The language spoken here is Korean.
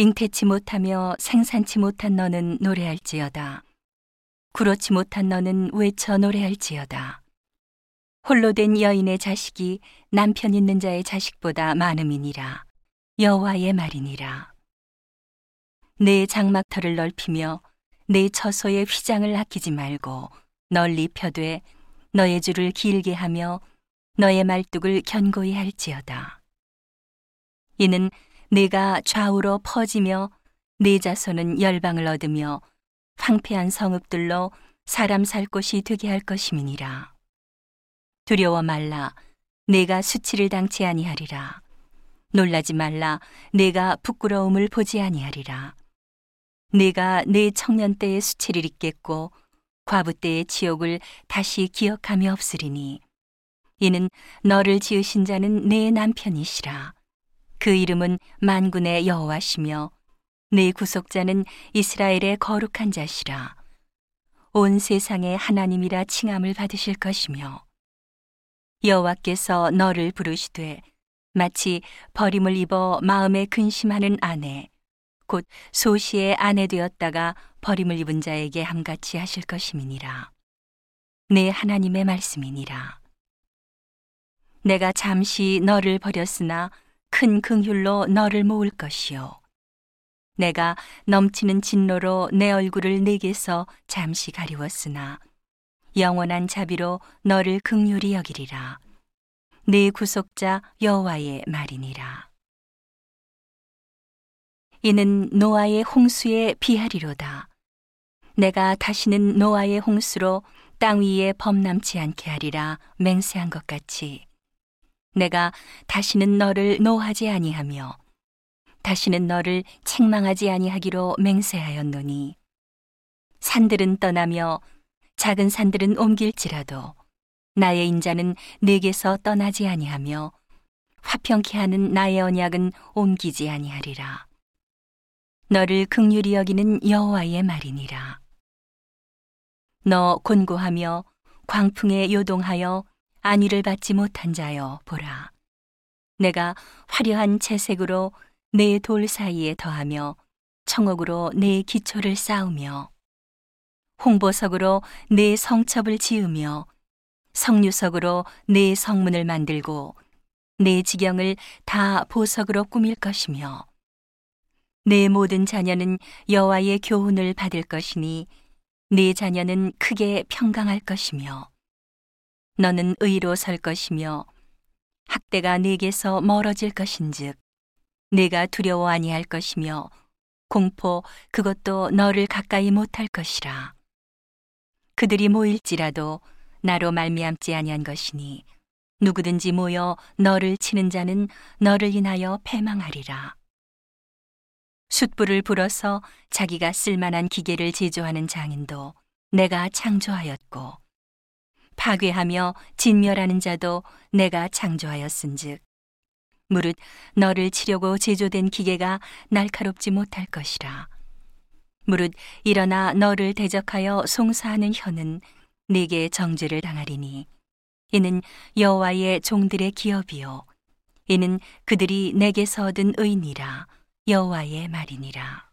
잉태치 못하며 생산치 못한 너는 노래할지어다. 구렇지 못한 너는 외쳐 노래할지어다. 홀로 된 여인의 자식이 남편 있는 자의 자식보다 많음이니라. 여호와의 말이니라. 내 장막터를 넓히며 내 처소의 휘장을 아끼지 말고 널리 펴되 너의 줄을 길게 하며 너의 말뚝을 견고히 할지어다. 이는 내가 좌우로 퍼지며 내 자손은 열방을 얻으며 황폐한 성읍들로 사람 살 곳이 되게 할 것임이니라. 두려워 말라, 내가 수치를 당치 아니하리라. 놀라지 말라, 내가 부끄러움을 보지 아니하리라. 내가 내 청년 때의 수치를 잊겠고 과부 때의 지옥을 다시 기억함이 없으리니 이는 너를 지으신 자는 내 남편이시라. 그 이름은 만군의 여호와시며 내 구속자는 이스라엘의 거룩한 자시라. 온 세상의 하나님이라 칭함을 받으실 것이며 여호와께서 너를 부르시되 마치 버림을 입어 마음에 근심하는 아내 곧 소시의 아내 되었다가 버림을 입은 자에게 함같이 하실 것임이니라. 내 하나님의 말씀이니라. 내가 잠시 너를 버렸으나 큰 긍휼로 너를 모을 것이요. 내가 넘치는 진노로 내 얼굴을 내게서 잠시 가리웠으나 영원한 자비로 너를 긍휼히 여기리라. 내 구속자 여호와의 말이니라. 이는 노아의 홍수에 비하리로다. 내가 다시는 노아의 홍수로 땅 위에 범람치 않게 하리라 맹세한 것 같이 내가 다시는 너를 노하지 아니하며 다시는 너를 책망하지 아니하기로 맹세하였노니 산들은 떠나며 작은 산들은 옮길지라도 나의 인자는 내게서 떠나지 아니하며 화평케 하는 나의 언약은 옮기지 아니하리라. 너를 극률히 여기는 여호와의 말이니라. 너 곤고하며 광풍에 요동하여 안위를 받지 못한 자여 보라. 내가 화려한 채색으로 내돌 사이에 더하며 청옥으로 내 기초를 쌓으며 홍보석으로 내 성첩을 지으며 성류석으로 내 성문을 만들고 내 지경을 다 보석으로 꾸밀 것이며 내 모든 자녀는 여호와의 교훈을 받을 것이니 네 자녀는 크게 평강할 것이며 너는 의로 설 것이며 학대가 네게서 멀어질 것인즉 내가 두려워 아니할 것이며 공포 그것도 너를 가까이 못할 것이라. 그들이 모일지라도 나로 말미암지 아니한 것이니 누구든지 모여 너를 치는 자는 너를 인하여 패망하리라. 숯불을 불어서 자기가 쓸만한 기계를 제조하는 장인도 내가 창조하였고 파괴하며 진멸하는 자도 내가 창조하였은즉. 무릇 너를 치려고 제조된 기계가 날카롭지 못할 것이라. 무릇 일어나 너를 대적하여 송사하는 혀는 네게 정죄를 당하리니. 이는 여호와의 종들의 기업이요. 이는 그들이 내게서 얻은 의니라. 여호와의 말이니라